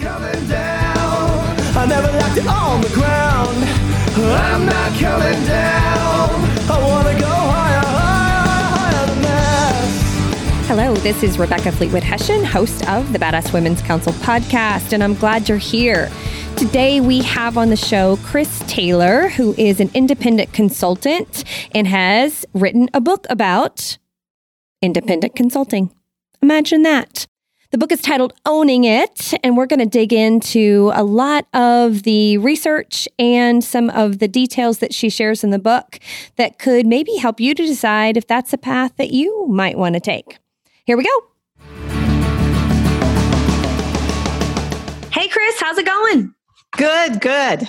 coming down. I never left it on the ground. I'm not coming down. I wanna go higher. Hello, this is Rebecca Fleetwood Hession, host of the Badass Women's Council podcast, and I'm glad you're here. Today, we have on the show Kris Taylor, who is an independent consultant and has written a book about independent consulting. Imagine that. The book is titled Owning It, and we're going to dig into a lot of the research and some of the details that she shares in the book that could maybe help you to decide if that's a path that you might want to take. Here we go. Hey, Kris, how's it going? Good, good.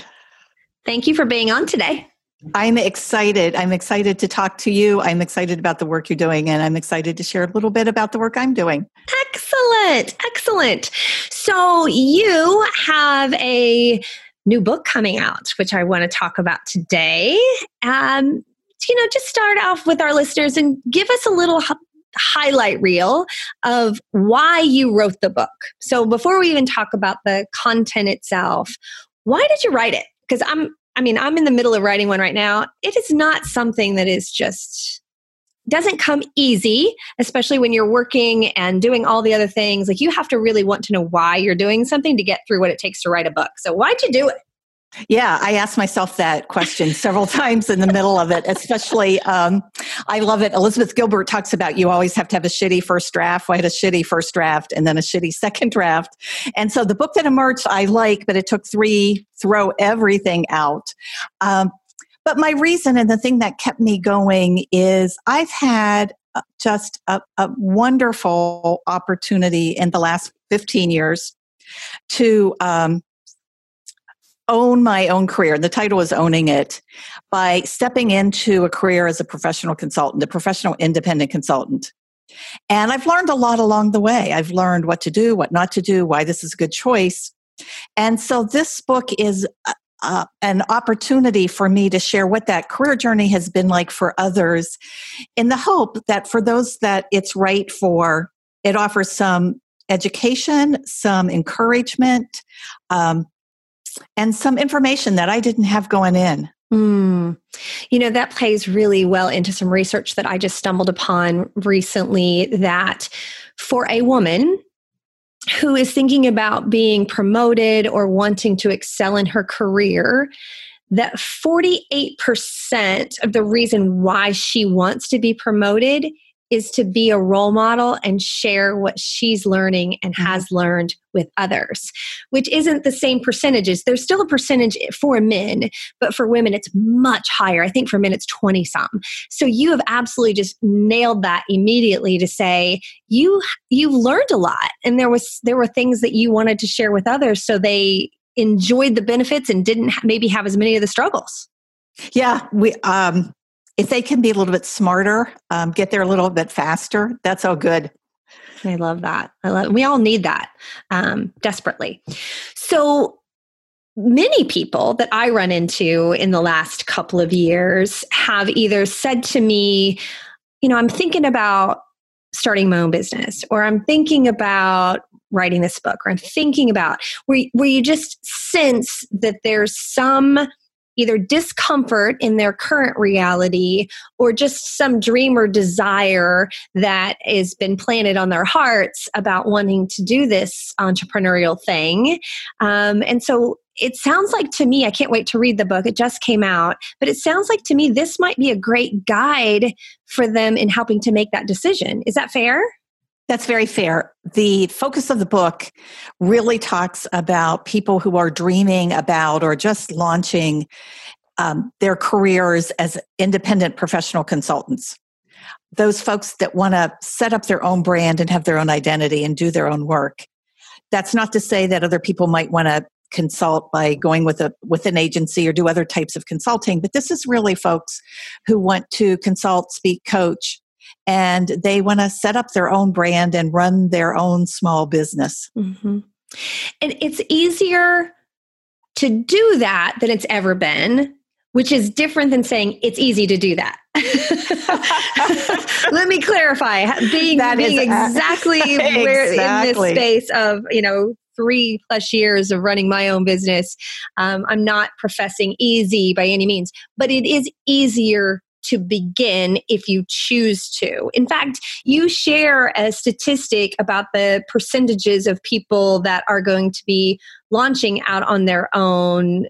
Thank you for being on today. I'm excited. I'm excited to talk to you. I'm excited about the work you're doing, and I'm excited to share a little bit about the work I'm doing. Excellent. Excellent. So, you have a new book coming out, which I want to talk about today. Um, you know, just start off with our listeners and give us a little h- highlight reel of why you wrote the book. So, before we even talk about the content itself, why did you write it? Because I'm I mean, I'm in the middle of writing one right now. It is not something that is just doesn't come easy, especially when you're working and doing all the other things. Like you have to really want to know why you're doing something to get through what it takes to write a book. So why'd you do it? Yeah, I asked myself that question several times in the middle of it, especially. Um, I love it. Elizabeth Gilbert talks about you always have to have a shitty first draft. I had a shitty first draft and then a shitty second draft. And so the book that emerged, I like, but it took three, throw everything out. Um, but my reason and the thing that kept me going is I've had uh, just a, a wonderful opportunity in the last 15 years to um, own my own career. And the title is Owning It by stepping into a career as a professional consultant, a professional independent consultant. And I've learned a lot along the way. I've learned what to do, what not to do, why this is a good choice. And so this book is uh, an opportunity for me to share what that career journey has been like for others in the hope that for those that it's right for, it offers some education, some encouragement, um, and some information that I didn't have going in. Mm. You know, that plays really well into some research that I just stumbled upon recently that for a woman who is thinking about being promoted or wanting to excel in her career, that 48% of the reason why she wants to be promoted is to be a role model and share what she's learning and mm-hmm. has learned with others, which isn't the same percentages. There's still a percentage for men, but for women, it's much higher. I think for men, it's 20 some. So you have absolutely just nailed that immediately to say you you've learned a lot and there was there were things that you wanted to share with others so they enjoyed the benefits and didn't maybe have as many of the struggles yeah we um if they can be a little bit smarter, um, get there a little bit faster, that's all good. I love that. I love. We all need that um, desperately. So many people that I run into in the last couple of years have either said to me, you know, I'm thinking about starting my own business, or I'm thinking about writing this book, or I'm thinking about where where you just sense that there's some either discomfort in their current reality or just some dream or desire that has been planted on their hearts about wanting to do this entrepreneurial thing. Um, and so it sounds like to me, I can't wait to read the book. It just came out, but it sounds like to me this might be a great guide for them in helping to make that decision. Is that fair? That's very fair. The focus of the book really talks about people who are dreaming about or just launching um, their careers as independent professional consultants. Those folks that want to set up their own brand and have their own identity and do their own work. That's not to say that other people might want to consult by going with a with an agency or do other types of consulting but this is really folks who want to consult speak coach and they want to set up their own brand and run their own small business. Mm-hmm. And it's easier to do that than it's ever been, which is different than saying it's easy to do that. Let me clarify being, being exactly, exactly where in this space of, you know, three plus years of running my own business. Um, I'm not professing easy by any means, but it is easier to begin if you choose to. In fact, you share a statistic about the percentages of people that are going to be launching out on their own.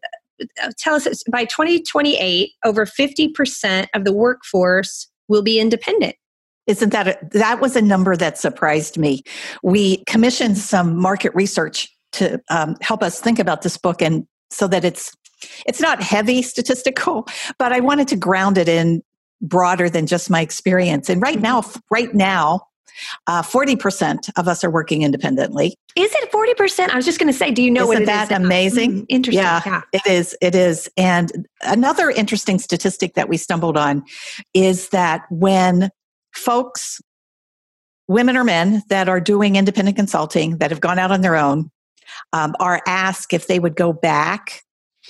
Tell us by 2028, over 50% of the workforce will be independent. Isn't that a, that was a number that surprised me? We commissioned some market research to um, help us think about this book, and so that it's it's not heavy statistical, but I wanted to ground it in broader than just my experience. And right now, right now, uh, 40% of us are working independently. Is it 40%? I was just going to say, do you know Isn't that is? amazing? Mm, interesting. Yeah, yeah, it is. It is. And another interesting statistic that we stumbled on is that when folks, women or men that are doing independent consulting that have gone out on their own, um, are asked if they would go back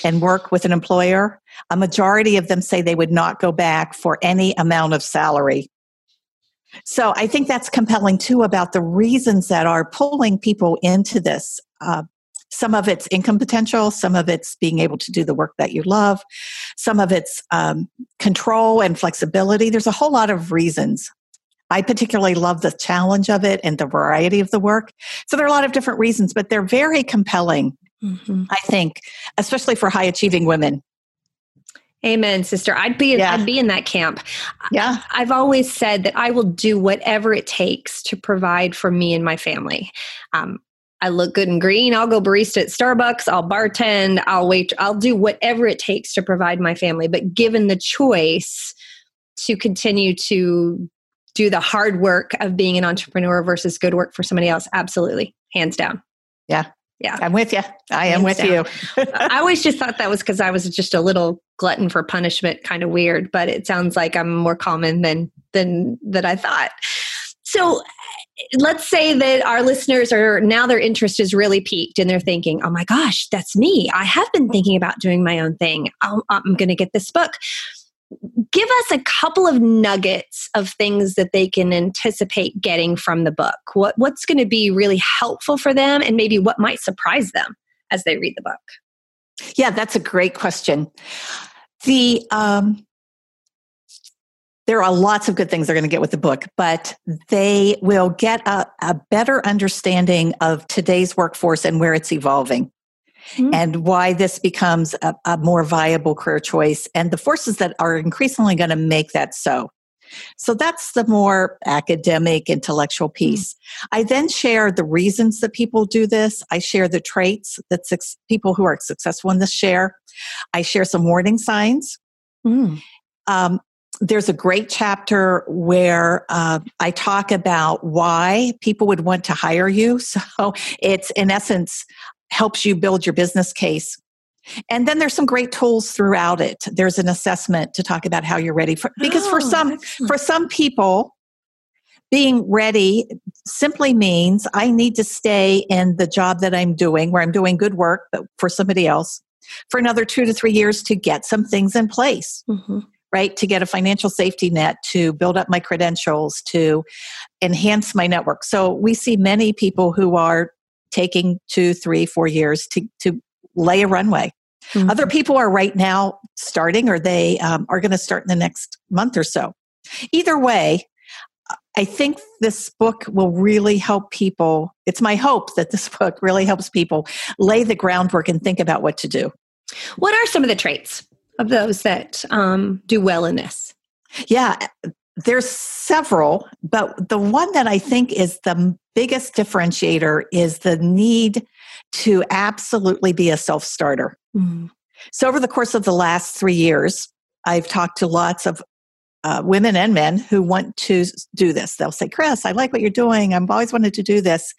and work with an employer, a majority of them say they would not go back for any amount of salary. So I think that's compelling too about the reasons that are pulling people into this. Uh, some of it's income potential, some of it's being able to do the work that you love, some of it's um, control and flexibility. There's a whole lot of reasons. I particularly love the challenge of it and the variety of the work. So there are a lot of different reasons, but they're very compelling Mm-hmm. I think, especially for high achieving women. Amen, sister. I'd be yeah. I'd be in that camp. Yeah. I've always said that I will do whatever it takes to provide for me and my family. Um, I look good in green. I'll go barista at Starbucks. I'll bartend. I'll wait. I'll do whatever it takes to provide my family. But given the choice to continue to do the hard work of being an entrepreneur versus good work for somebody else, absolutely, hands down. Yeah, yeah. I'm with you. I am with you. I always just thought that was because I was just a little glutton for punishment, kind of weird, but it sounds like I'm more common than than that I thought. So eh, let's say that our listeners are now their interest is really piqued and they're thinking, oh my gosh, that's me. I have been thinking about doing my own thing. Um, I'm, I'm going to get this book give us a couple of nuggets of things that they can anticipate getting from the book. What what's going to be really helpful for them and maybe what might surprise them as they read the book? Yeah, that's a great question. The um there are lots of good things they're going to get with the book, but they will get a, a better understanding of today's workforce and where it's evolving mm-hmm. and why this becomes a, a more viable career choice and the forces that are increasingly going to make that so. So that's the more academic, intellectual mm-hmm. piece. Mm. I then share the reasons that people do this. I share the traits that people who are successful in this share. I share some warning signs. Mm. Um, there's a great chapter where uh, I talk about why people would want to hire you. So it's in essence helps you build your business case. And then there's some great tools throughout it. There's an assessment to talk about how you're ready for because oh, for some excellent. for some people being ready simply means I need to stay in the job that I'm doing where I'm doing good work but for somebody else for another 2 to 3 years to get some things in place. Mm-hmm. Right, to get a financial safety net, to build up my credentials, to enhance my network. So, we see many people who are taking two, three, four years to, to lay a runway. Mm-hmm. Other people are right now starting, or they um, are going to start in the next month or so. Either way, I think this book will really help people. It's my hope that this book really helps people lay the groundwork and think about what to do. What are some of the traits of those that um, do well in this? Yeah, there's several, but the one that I think is the biggest differentiator is the need to absolutely be a self starter. Mm. So, over the course of the last three years, I've talked to lots of uh, women and men who want to do this. They'll say, Kris, I like what you're doing. I've always wanted to do this.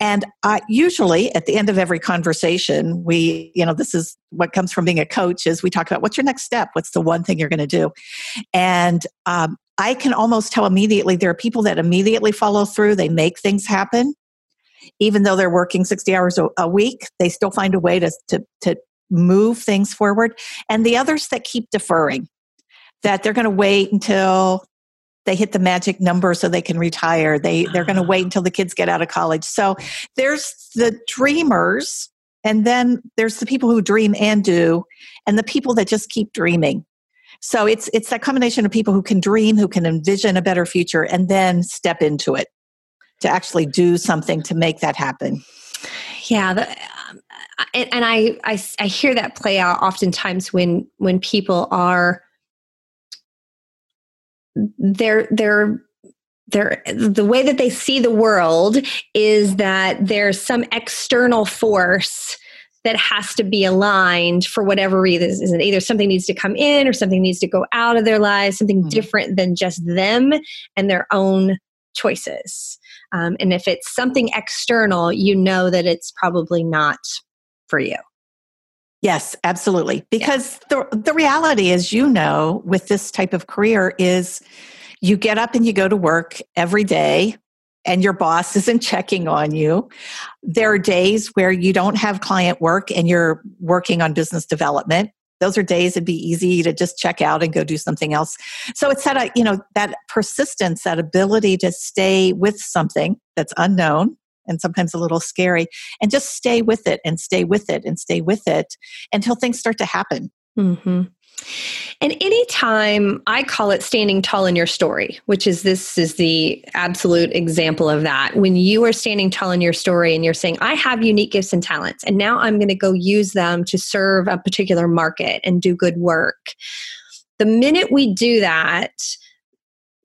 And uh, usually at the end of every conversation, we, you know, this is what comes from being a coach is we talk about what's your next step? What's the one thing you're going to do? And um, I can almost tell immediately there are people that immediately follow through, they make things happen. Even though they're working 60 hours a, a week, they still find a way to, to, to move things forward. And the others that keep deferring, that they're going to wait until they hit the magic number so they can retire. They they're going to wait ah. until the kids get out of college. So there's the dreamers and then there's the people who dream and do and the people that just keep dreaming. So it's it's that combination of people who can dream, who can envision a better future and then step into it to actually do something to make that happen. Yeah, the, um, and, and I, I I hear that play out oftentimes when when people are they're they're they're the way that they see the world is that there's some external force that has to be aligned for whatever reason. Either something needs to come in or something needs to go out of their lives, something mm-hmm. different than just them and their own choices. Um, and if it's something external, you know that it's probably not for you. Yes, absolutely. Because yeah. the the reality as you know, with this type of career is you get up and you go to work every day and your boss isn't checking on you. There are days where you don't have client work and you're working on business development. Those are days it'd be easy to just check out and go do something else. So it's that, uh, you know, that persistence, that ability to stay with something that's unknown and sometimes a little scary and just stay with it and stay with it and stay with it until things start to happen. Mm-hmm. And anytime I call it standing tall in your story, which is this is the absolute example of that. When you are standing tall in your story and you're saying, I have unique gifts and talents, and now I'm going to go use them to serve a particular market and do good work. The minute we do that,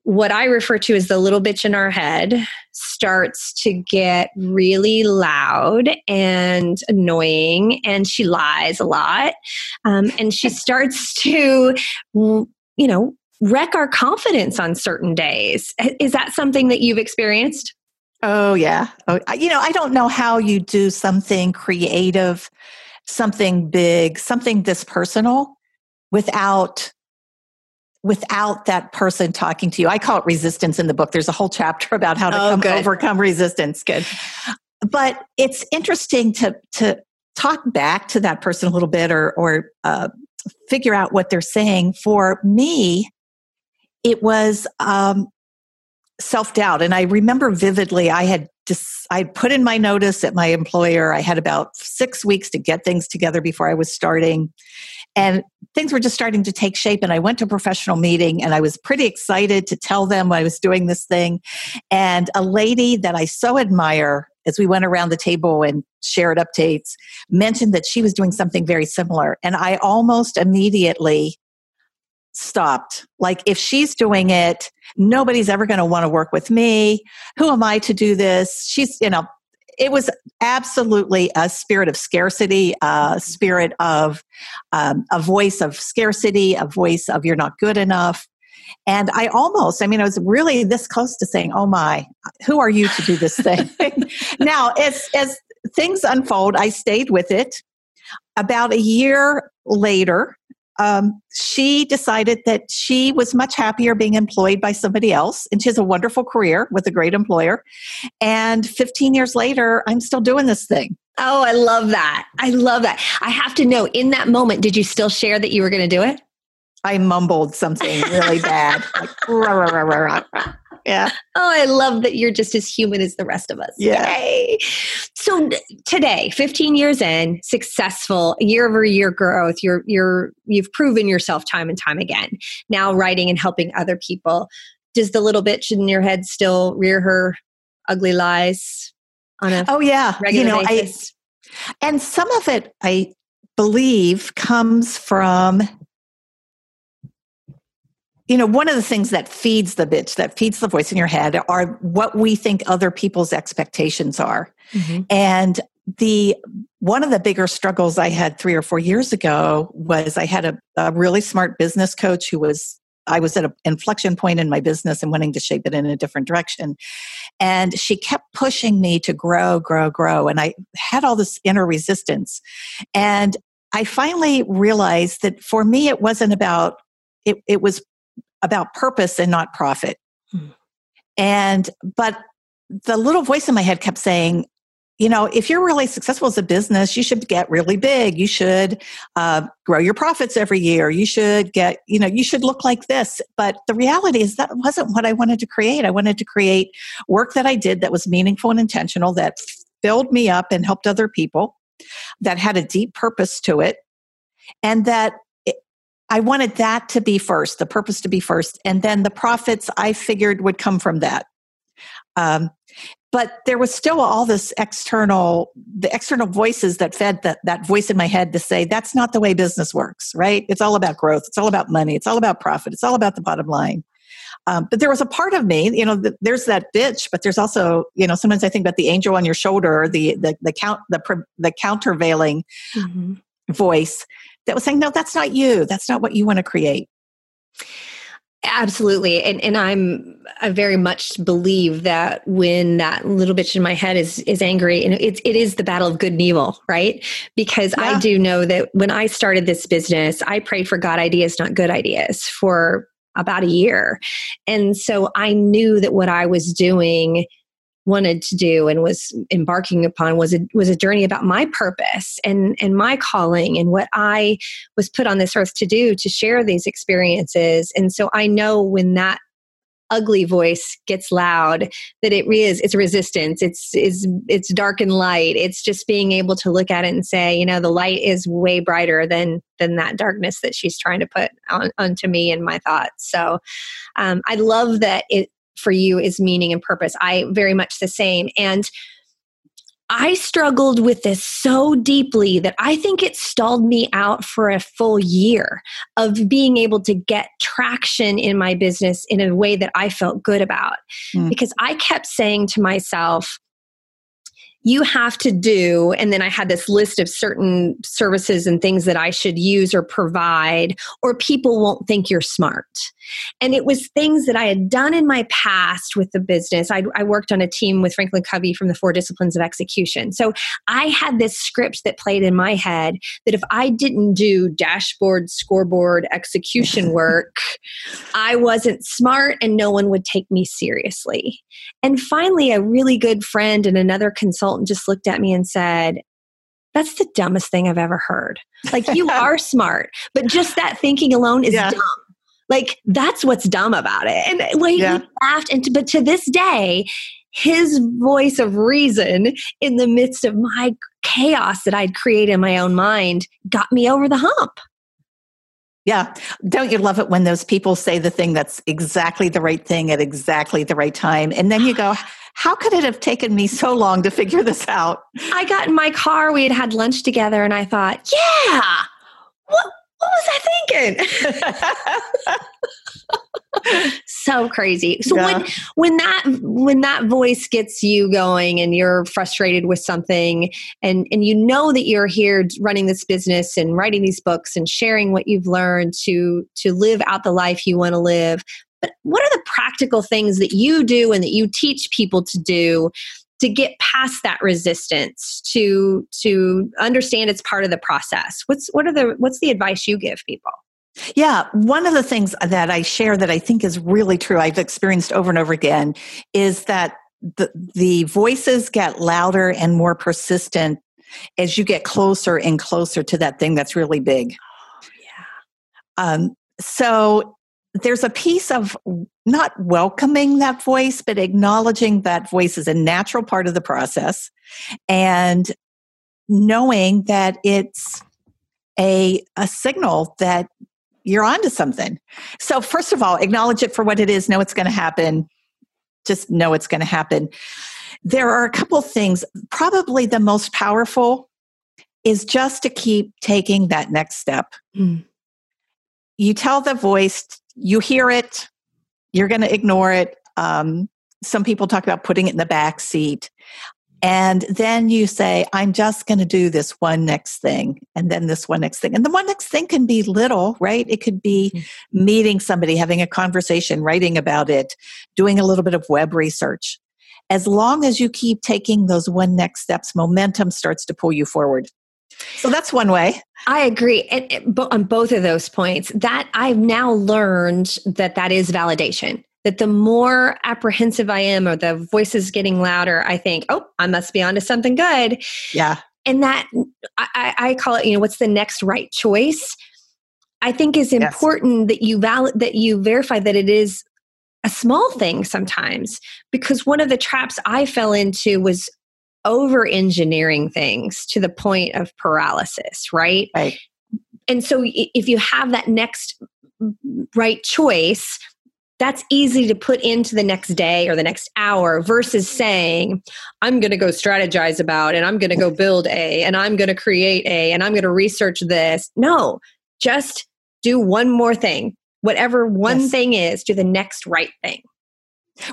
what I refer to as the little bitch in our head starts to get really loud and annoying, and she lies a lot. Um, and she starts to, you know, wreck our confidence on certain days. Is that something that you've experienced? Oh, yeah. Oh, you know, I don't know how you do something creative, something big, something this personal without without that person talking to you. I call it resistance in the book. There's a whole chapter about how to oh, come, overcome resistance. Good. But it's interesting to to talk back to that person a little bit or or uh, figure out what they're saying. For me, it was um, self doubt, and I remember vividly. I had just I put in my notice at my employer. I had about six weeks to get things together before I was starting, and things were just starting to take shape and i went to a professional meeting and i was pretty excited to tell them i was doing this thing and a lady that i so admire as we went around the table and shared updates mentioned that she was doing something very similar and i almost immediately stopped. Like if she's doing it nobody's ever going to want to work with me. Who am i to do this? She's you know it was absolutely a spirit of scarcity, a spirit of um, a voice of scarcity, a voice of you're not good enough. And I almost, I mean, I was really this close to saying, "Oh my, who are you to do this thing?" now, as as things unfold, I stayed with it. About a year later, um, she decided that she was much happier being employed by somebody else, and she has a wonderful career with a great employer. And 15 years later, I'm still doing this thing. Oh, I love that. I love that. I have to know in that moment, did you still share that you were going to do it? I mumbled something really bad. Like, rah, rah, rah, yeah. Oh, I love that you're just as human as the rest of us. Yeah. Yay. So today, 15 years in, successful, year over year growth, you're you're you've proven yourself time and time again. Now writing and helping other people. Does the little bitch in your head still rear her ugly lies on a Oh yeah. you know, basis? I and some of it I believe comes from you know, one of the things that feeds the bitch, that feeds the voice in your head, are what we think other people's expectations are. Mm-hmm. And the one of the bigger struggles I had three or four years ago was I had a, a really smart business coach who was I was at an inflection point in my business and wanting to shape it in a different direction. And she kept pushing me to grow, grow, grow. And I had all this inner resistance. And I finally realized that for me, it wasn't about, it, it was about purpose and not profit. Hmm. And, but the little voice in my head kept saying, you know, if you're really successful as a business, you should get really big. You should uh, grow your profits every year. You should get, you know, you should look like this. But the reality is that wasn't what I wanted to create. I wanted to create work that I did that was meaningful and intentional, that filled me up and helped other people, that had a deep purpose to it, and that I wanted that to be first, the purpose to be first. And then the profits I figured would come from that. Um, but there was still all this external the external voices that fed that, that voice in my head to say that's not the way business works right it's all about growth it's all about money it's all about profit it's all about the bottom line um, but there was a part of me you know the, there's that bitch but there's also you know sometimes i think about the angel on your shoulder the the the count the the countervailing mm-hmm. voice that was saying no that's not you that's not what you want to create Absolutely. And and I'm I very much believe that when that little bitch in my head is is angry and it's it is the battle of good and evil, right? Because yeah. I do know that when I started this business, I prayed for God ideas, not good ideas for about a year. And so I knew that what I was doing wanted to do and was embarking upon was a was a journey about my purpose and and my calling and what I was put on this earth to do to share these experiences. And so I know when that ugly voice gets loud that it is it's resistance. It's is it's dark and light. It's just being able to look at it and say you know the light is way brighter than than that darkness that she's trying to put on onto me and my thoughts. So um, i love that it for you is meaning and purpose. I very much the same. And I struggled with this so deeply that I think it stalled me out for a full year of being able to get traction in my business in a way that I felt good about. Mm. Because I kept saying to myself, you have to do and then i had this list of certain services and things that i should use or provide or people won't think you're smart. And it was things that i had done in my past with the business. I, I worked on a team with franklin covey from the four disciplines of execution. So i had this script that played in my head that if i didn't do dashboard scoreboard execution work i wasn't smart and no one would take me seriously. And finally a really good friend and another consultant consultant just looked at me and said, that's the dumbest thing I've ever heard. Like, you are smart, but just that thinking alone is yeah. dumb. Like, that's what's dumb about it. And uh, well, yeah. he laughed. And, but to this day, his voice of reason in the midst of my chaos that I'd created in my own mind got me over the hump. Yeah. Don't you love it when those people say the thing that's exactly the right thing at exactly the right time? And then you go, how could it have taken me so long to figure this out? I got in my car, we had had lunch together, and I thought, yeah, what, what was I thinking? so crazy. So yeah. when when that when that voice gets you going and you're frustrated with something and and you know that you're here running this business and writing these books and sharing what you've learned to to live out the life you want to live, but what are the practical things that you do and that you teach people to do to get past that resistance to to understand it's part of the process what's what are the what's the advice you give people yeah, one of the things that I share that I think is really true, I've experienced over and over again, is that the, the voices get louder and more persistent as you get closer and closer to that thing that's really big. Oh, yeah. Um, so there's a piece of not welcoming that voice, but acknowledging that voice is a natural part of the process and knowing that it's a, a signal that you're onto something. So, first of all, acknowledge it for what it is, know it's going to happen, just know it's going to happen. There are a couple things, probably the most powerful is just to keep taking that next step. Mm. You tell the voice you hear it, you're going to ignore it. Um, some people talk about putting it in the back seat. And then you say, I'm just going to do this one next thing, and then this one next thing. And the one next thing can be little, right? It could be mm-hmm. meeting somebody, having a conversation, writing about it, doing a little bit of web research. As long as you keep taking those one next steps, momentum starts to pull you forward. So that's one way. I agree. And, on both of those points, that I've now learned that that is validation. that the more apprehensive I am or the voice is getting louder, I think, oh, I must be onto something good. Yeah. And that I, I call it, you know, what's the next right choice? I think is important yes. that you valid that you verify that it is a small thing sometimes because one of the traps I fell into was over engineering things to the point of paralysis, right? Right. And so if you have that next right choice, that's easy to put into the next day or the next hour versus saying, I'm going to go strategize about and I'm going to go build a and I'm going to create a and I'm going to research this. No, just do one more thing. Whatever one yes. thing is, do the next right thing.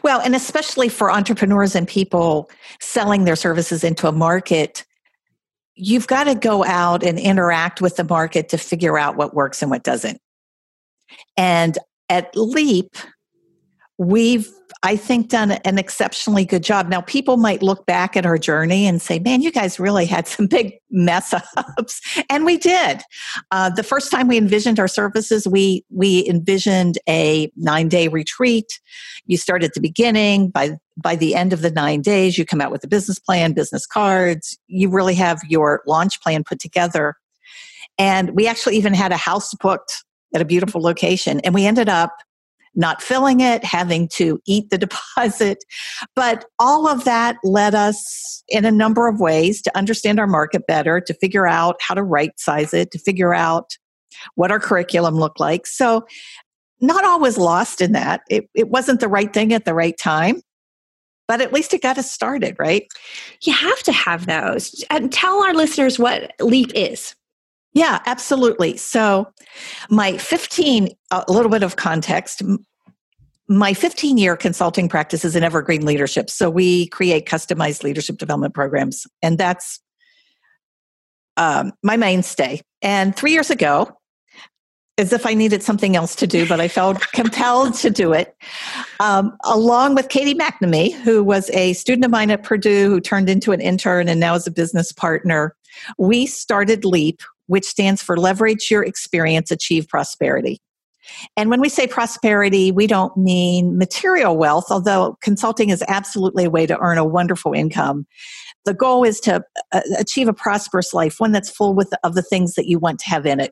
Well, and especially for entrepreneurs and people selling their services into a market, you've got to go out and interact with the market to figure out what works and what doesn't. And at Leap, we've I think, done an exceptionally good job. Now, people might look back at our journey and say, man, you guys really had some big mess ups. And we did. Uh, the first time we envisioned our services, we, we envisioned a nine day retreat. You start at the beginning. By, by the end of the nine days, you come out with a business plan, business cards. You really have your launch plan put together. And we actually even had a house booked at a beautiful location. And we ended up not filling it, having to eat the deposit. But all of that led us in a number of ways to understand our market better, to figure out how to right size it, to figure out what our curriculum looked like. So, not always lost in that. It, it wasn't the right thing at the right time, but at least it got us started, right? You have to have those. And tell our listeners what LEAP is. Yeah, absolutely. So, my 15, a little bit of context. My 15 year consulting practice is in evergreen leadership. So, we create customized leadership development programs, and that's um, my mainstay. And three years ago, as if I needed something else to do, but I felt compelled to do it. Um, along with Katie McNamee, who was a student of mine at Purdue, who turned into an intern and now is a business partner, we started LEAP, which stands for Leverage Your Experience, Achieve Prosperity. And when we say prosperity, we don't mean material wealth, although consulting is absolutely a way to earn a wonderful income. The goal is to uh, achieve a prosperous life, one that's full with, of the things that you want to have in it.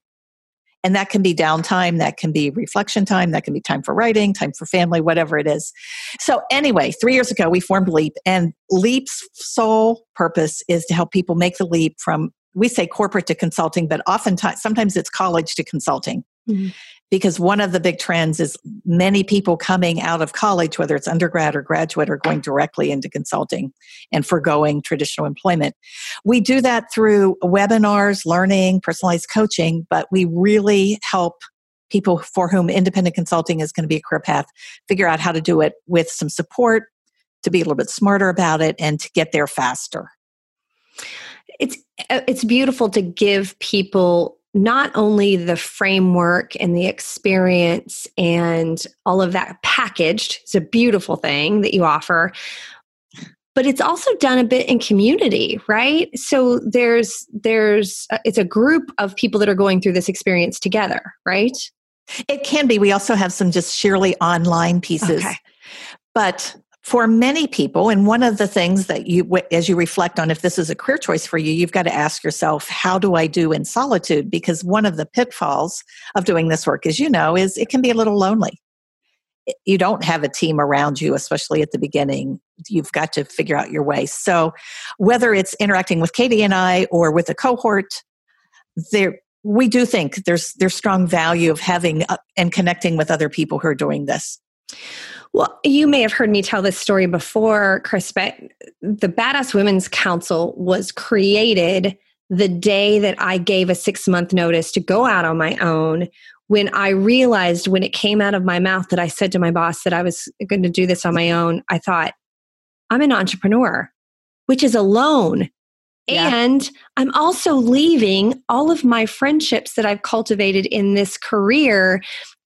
And that can be downtime, that can be reflection time, that can be time for writing, time for family, whatever it is. So, anyway, three years ago, we formed LEAP, and LEAP's sole purpose is to help people make the leap from we say corporate to consulting, but oftentimes, sometimes it's college to consulting. Mm-hmm. Because one of the big trends is many people coming out of college, whether it's undergrad or graduate, are going directly into consulting and foregoing traditional employment. We do that through webinars, learning, personalized coaching, but we really help people for whom independent consulting is going to be a career path figure out how to do it with some support to be a little bit smarter about it and to get there faster it's uh, it's beautiful to give people not only the framework and the experience and all of that packaged it's a beautiful thing that you offer but it's also done a bit in community right? So there's there's uh, it's a group of people that are going through this experience together right? It can be. We also have some just sheerly online pieces. Okay. but for many people and one of the things that you as you reflect on if this is a career choice for you you've got to ask yourself how do i do in solitude? Because one of the pitfalls of doing this work as you know is it can be a little lonely. You don't have a team around you especially at the beginning. You've got to figure out your way. So whether it's interacting with katie and i or with a cohort there we do think there's there's strong value of having uh, and connecting with other people who are doing this well, you may have heard me tell this story before, Kris, but the Badass Women's Council was created the day that I gave a six month notice to go out on my own. When I realized when it came out of my mouth that I said to my boss that I was going to do this on my own, I thought, I'm an entrepreneur, which is alone. Yeah. And I'm also leaving all of my friendships that I've cultivated in this career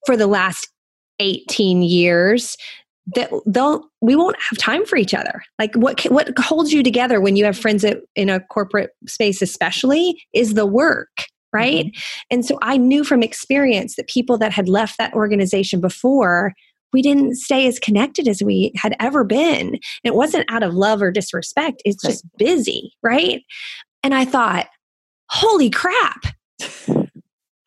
for the last 18 years that they'll we won't have time for each other like what what holds you together when you have friends in a corporate space especially is the work right mm-hmm. and so i knew from experience that people that had left that organization before we didn't stay as connected as we had ever been. It wasn't out of love or disrespect, it's just busy, right? And I thought, holy crap.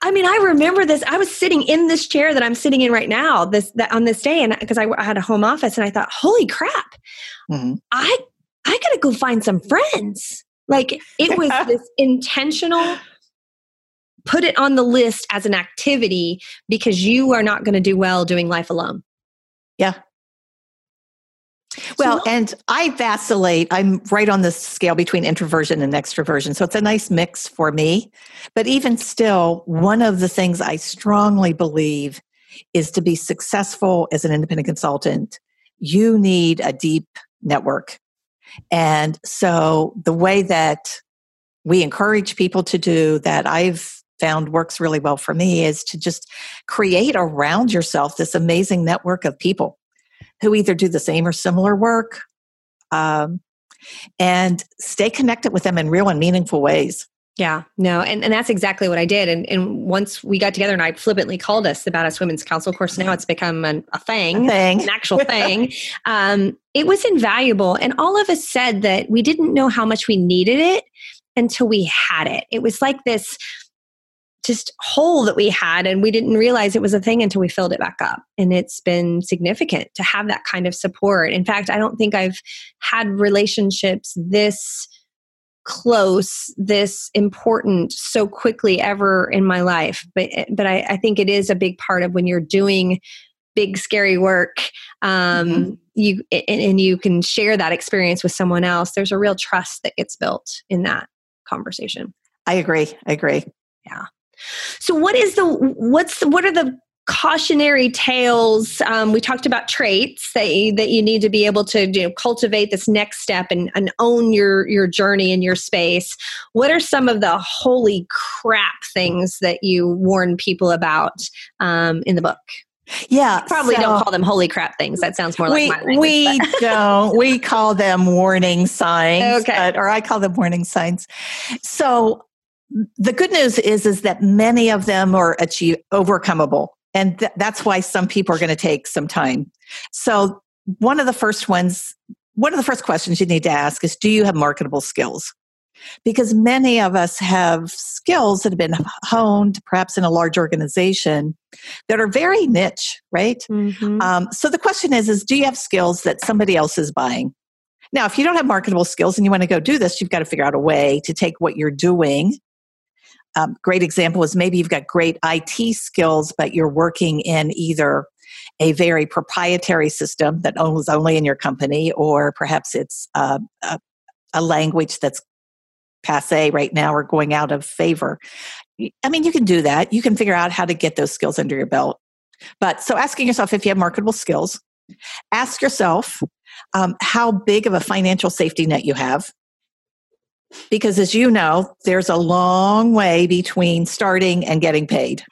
I mean, I remember this. I was sitting in this chair that I'm sitting in right now, this that on this day, and because I, I, had a home office, and I thought, "Holy crap! Mm-hmm. I I gotta go find some friends." Like it was this intentional. Put it on the list as an activity because you are not going to do well doing life alone. Yeah, well, so, and I vacillate. I'm right on the scale between introversion and extroversion. So it's a nice mix for me. But even still, one of the things I strongly believe is to be successful as an independent consultant, you need a deep network. And so the way that we encourage people to do that I've found works really well for me is to just create around yourself this amazing network of people who either do the same or similar work um, and stay connected with them in real and meaningful ways. Yeah, no, and, and that's exactly what I did. And, and once we got together and I flippantly called us the Badass Women's Council, of course, now it's become an, a thing, a thing. an actual thing. Um, it was invaluable. And all of us said that we didn't know how much we needed it until we had it. It was like this just hole that we had and we didn't realize it was a thing until we filled it back up. And it's been significant to have that kind of support. In fact i don't think i've had relationships this close this important so quickly ever in my life. But but i, I think it is a big part of when you're doing big scary work um, mm-hmm. you and, and you can share that experience with someone else there's a real trust that gets built in that conversation. I agree. I agree. Yeah so what is the what's the, what are the cautionary tales um, we talked about traits that you, that you need to be able to you know, cultivate this next step and, and own your your journey in your space what are some of the holy crap things that you warn people about um, in the book yeah, you probably so don't call them holy crap things. That sounds more like we we don't. We call them warning signs. Okay, but, or I call them warning signs. So the good news is is that many of them are achieve overcomable and th- that's why some people are going to take some time. So one of the first ones one of the first questions you need to ask is do you have marketable skills? Because many of us have skills that have been honed perhaps in a large organization that are very niche right? Mm-hmm. um, so the question is is do you have skills that somebody else is buying? Now if you don't have marketable skills and you want to go do this you've got to figure out a way to take what you're doing um, great example is maybe you've got great IT skills, but you're working in either a very proprietary system that owns only in your company, or perhaps it's uh, a, a language that's passe right now or going out of favor. I mean, you can do that. You can figure out how to get those skills under your belt. But so asking yourself if you have marketable skills, ask yourself um, how big of a financial safety net you have because as you know, there's a long way between starting and getting paid.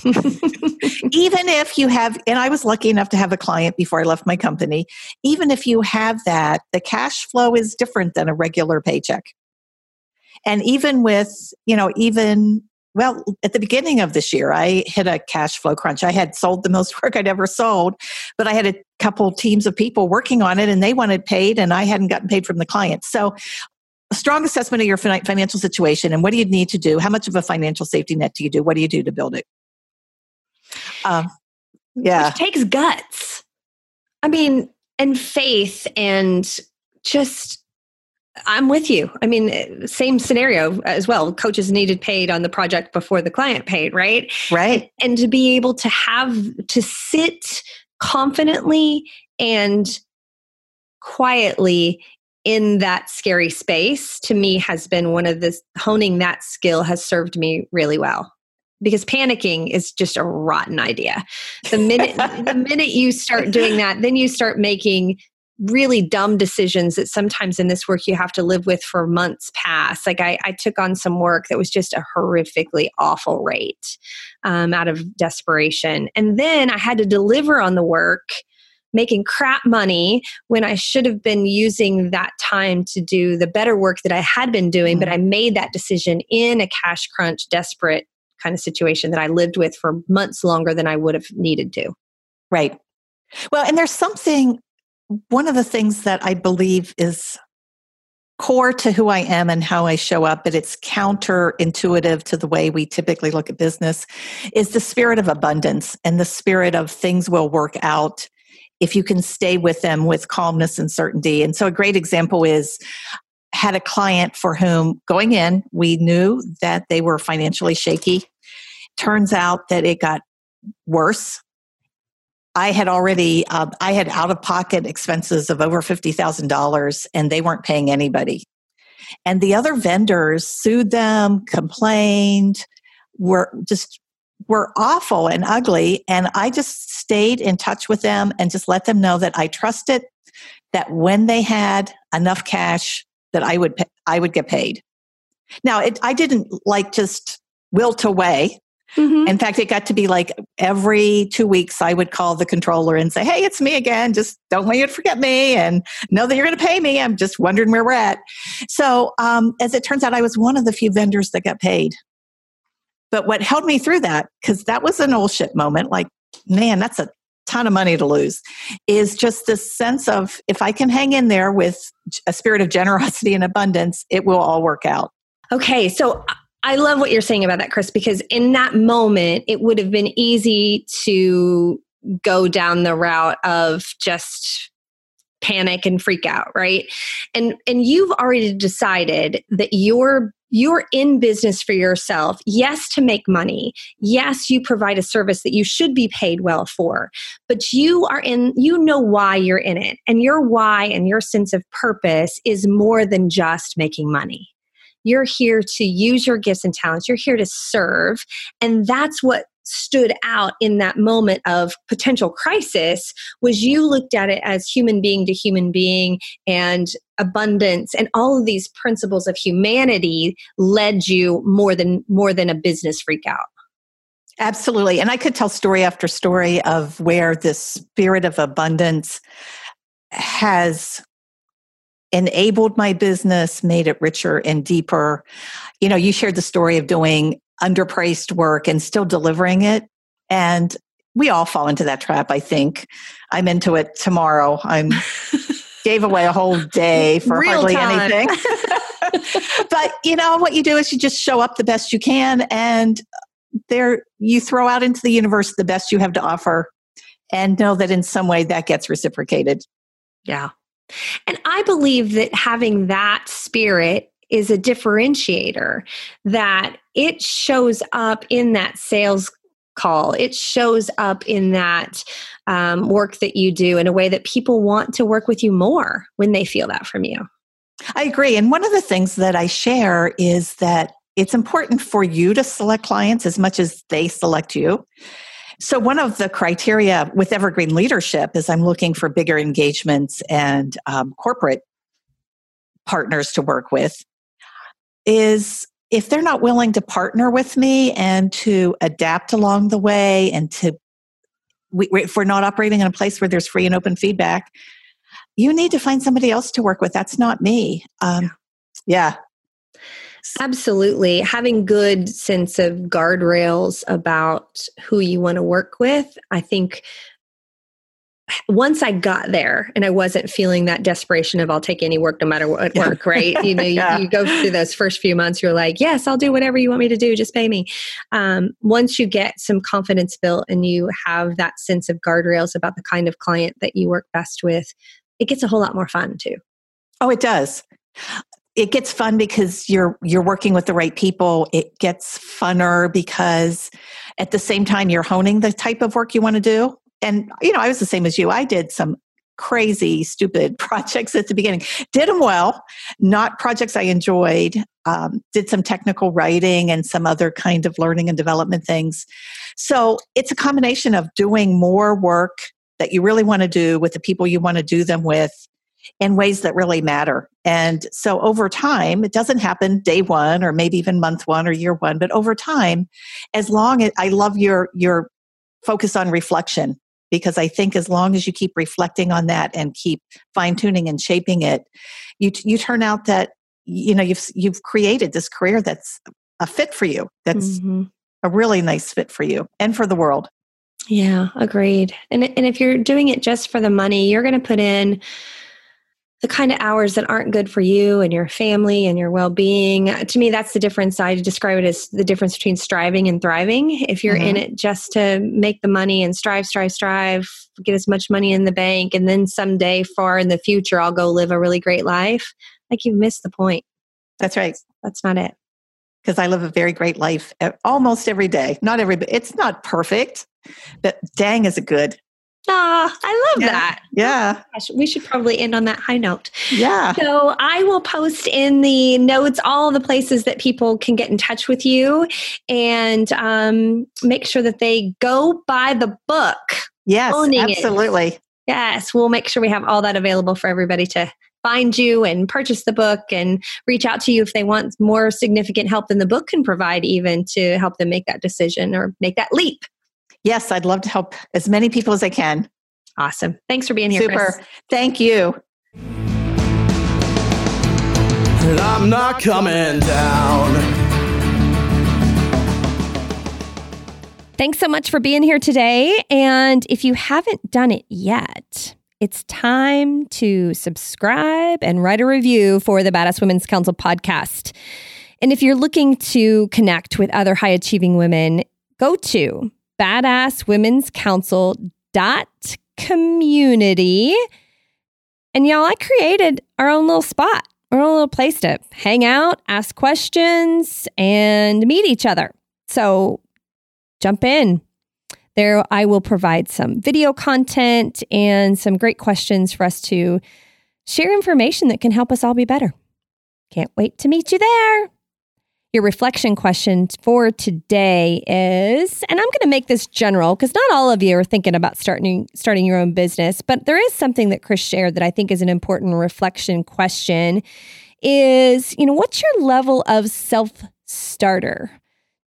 even if you have, and I was lucky enough to have a client before I left my company, even if you have that, the cash flow is different than a regular paycheck. And even with, you know, even, well, at the beginning of this year, I hit a cash flow crunch. I had sold the most work I'd ever sold, but I had a couple teams of people working on it and they wanted paid and I hadn't gotten paid from the client. So a strong assessment of your financial situation and what do you need to do? How much of a financial safety net do you do? What do you do to build it? Um, yeah. Which takes guts. I mean, and faith and just I'm with you. I mean, same scenario as well. Coaches needed paid on the project before the client paid, right? Right. And, and to be able to have to sit confidently and quietly in that scary space to me has been one of the honing that skill has served me really well. Because panicking is just a rotten idea. The minute the minute you start doing that then you start making really dumb decisions that sometimes in this work you have to live with for months past. Like i, I took on some work that was just a horrifically awful rate um, out of desperation. And then i had to deliver on the work making crap money when I should have been using that time to do the better work that I had been doing. Mm-hmm. But I made that decision in a cash crunch, desperate kind of situation that I lived with for months longer than I would have needed to. Right. Well, and there's something, one of the things that I believe is core to who I am and how I show up, but it's counterintuitive to the way we typically look at business, is the spirit of abundance and the spirit of things will work out if you can stay with them with calmness and certainty. And so a great example is had a client for whom going in, we knew that they were financially shaky. Turns out that it got worse I had already, uh, I had out of pocket expenses of over $50,000 and they weren't paying anybody. And the other vendors sued them, complained, were just, were awful and ugly. And I just stayed in touch with them and just let them know that I trusted that when they had enough cash that I would, I would get paid. Now, it, I didn't like just wilt away Mm-hmm. In fact, it got to be like every two weeks, I would call the controller and say, Hey, it's me again. Just don't want you to forget me and know that you're going to pay me. I'm just wondering where we're at. So, um, as it turns out, I was one of the few vendors that got paid. But what held me through that, because that was an old shit moment, like, man, that's a ton of money to lose, is just this sense of if I can hang in there with a spirit of generosity and abundance, it will all work out. Okay, so I love what you're saying about that, Kris, because in that moment, it would have been easy to go down the route of just panic and freak out, right? And and you've already decided that you're you're in business for yourself. Yes, to make money. Yes, you provide a service that you should be paid well for. But you are in, you know why you're in it. And your why and your sense of purpose is more than just making money. You're here to use your gifts and talents. You're here to serve. And that's what stood out in that moment of potential crisis was you looked at it as human being to human being and abundance and all of these principles of humanity led you more than more than a business freak out absolutely and i could tell story after story of where this spirit of abundance has enabled my business, made it richer and deeper. You know, you shared the story of doing underpriced work and still delivering it. And we all fall into that trap, I think. I'm into it tomorrow. I'm gave away a whole day for Real hardly time. anything. but you know what you do is you just show up the best you can and there you throw out into the universe the best you have to offer and know that in some way that gets reciprocated. Yeah. And I believe that having that spirit is a differentiator, that it shows up in that sales call, it shows up in that um, work that you do in a way that people want to work with you more when they feel that from you. I agree. And one of the things that I share is that it's important for you to select clients as much as they select you. So, one of the criteria with Evergreen Leadership is I'm looking for bigger engagements and um, corporate partners to work with. Is if they're not willing to partner with me and to adapt along the way and to, we, if we're not operating in a place where there's free and open feedback, you need to find somebody else to work with. That's not me. Um, yeah. Absolutely. Having good sense of guardrails about who you want to work with. I think once I got there and I wasn't feeling that desperation of I'll take any work no matter what work, right? You know, yeah. you, you, go through those first few months, you're like, yes, I'll do whatever you want me to do, just pay me. Um, once you get some confidence built and you have that sense of guardrails about the kind of client that you work best with, it gets a whole lot more fun too. Oh, it does it gets fun because you're you're working with the right people it gets funner because at the same time you're honing the type of work you want to do and you know i was the same as you. I did some crazy stupid projects at the beginning. Did them well not projects i enjoyed um, did some technical writing and some other kind of learning and development things. So it's a combination of doing more work that you really want to do with the people you want to do them with in ways that really matter. And so over time, it doesn't happen day one or maybe even month one or year one, but over time, as long as I love your your focus on reflection because I think as long as you keep reflecting on that and keep fine tuning and shaping it, you you turn out that you know you've you've created this career that's a fit for you. That's mm-hmm. a really nice fit for you and for the world. Yeah, agreed. And and if you're doing it just for the money, you're going to put in the kind of hours that aren't good for you and your family and your well-being. To me, that's the difference. I describe it as the difference between striving and thriving. If you're mm-hmm. in it just to make the money and strive, strive, strive, get as much money in the bank, and then someday, far in the future, I'll go live a really great life. Like you've missed the point. That's right. That's not it. Because I live a very great life almost every day. Not every, it's not perfect, but dang, is it good. Ah, I love yeah. that. Yeah. Gosh, we should probably end on that high note. Yeah. So I will post in the notes all the places that people can get in touch with you and um, make sure that they go buy the book. Yes, absolutely. It. Yes, we'll make sure we have all that available for everybody to find you and purchase the book and reach out to you if they want more significant help than the book can provide, even to help them make that decision or make that leap. Yes, I'd love to help as many people as I can. Awesome. Thanks for being here. Super. Kris. Thank you. And I'm not coming down. Thanks so much for being here today. And if you haven't done it yet, it's time to subscribe and write a review for the Badass Women's Council podcast. And if you're looking to connect with other high achieving women, go to badasswomen'scouncil.community. And y'all, I created our own little spot, our own little place to hang out, ask questions, and meet each other. So jump in. There, I will provide some video content and some great questions for us to share information that can help us all be better. Can't wait to meet you there. Your reflection question for today is, and I'm going to make this general because not all of you are thinking about starting starting your own business, but there is something that Kris shared that I think is an important reflection question is, you know, what's your level of self-starter?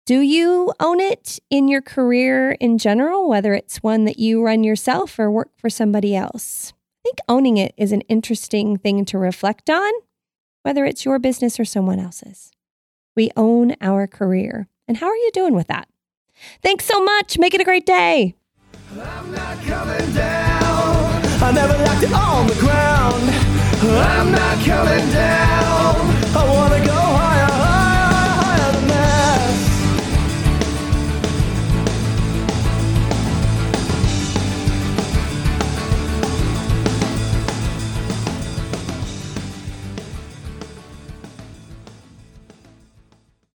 Do you own it in your career in general, whether it's one that you run yourself or work for somebody else? I think owning it is an interesting thing to reflect on, whether it's your business or someone else's. We own our career. And how are you doing with that? Thanks so much. Make it a great day. I'm not coming down. I never left it on the ground. I'm not coming down.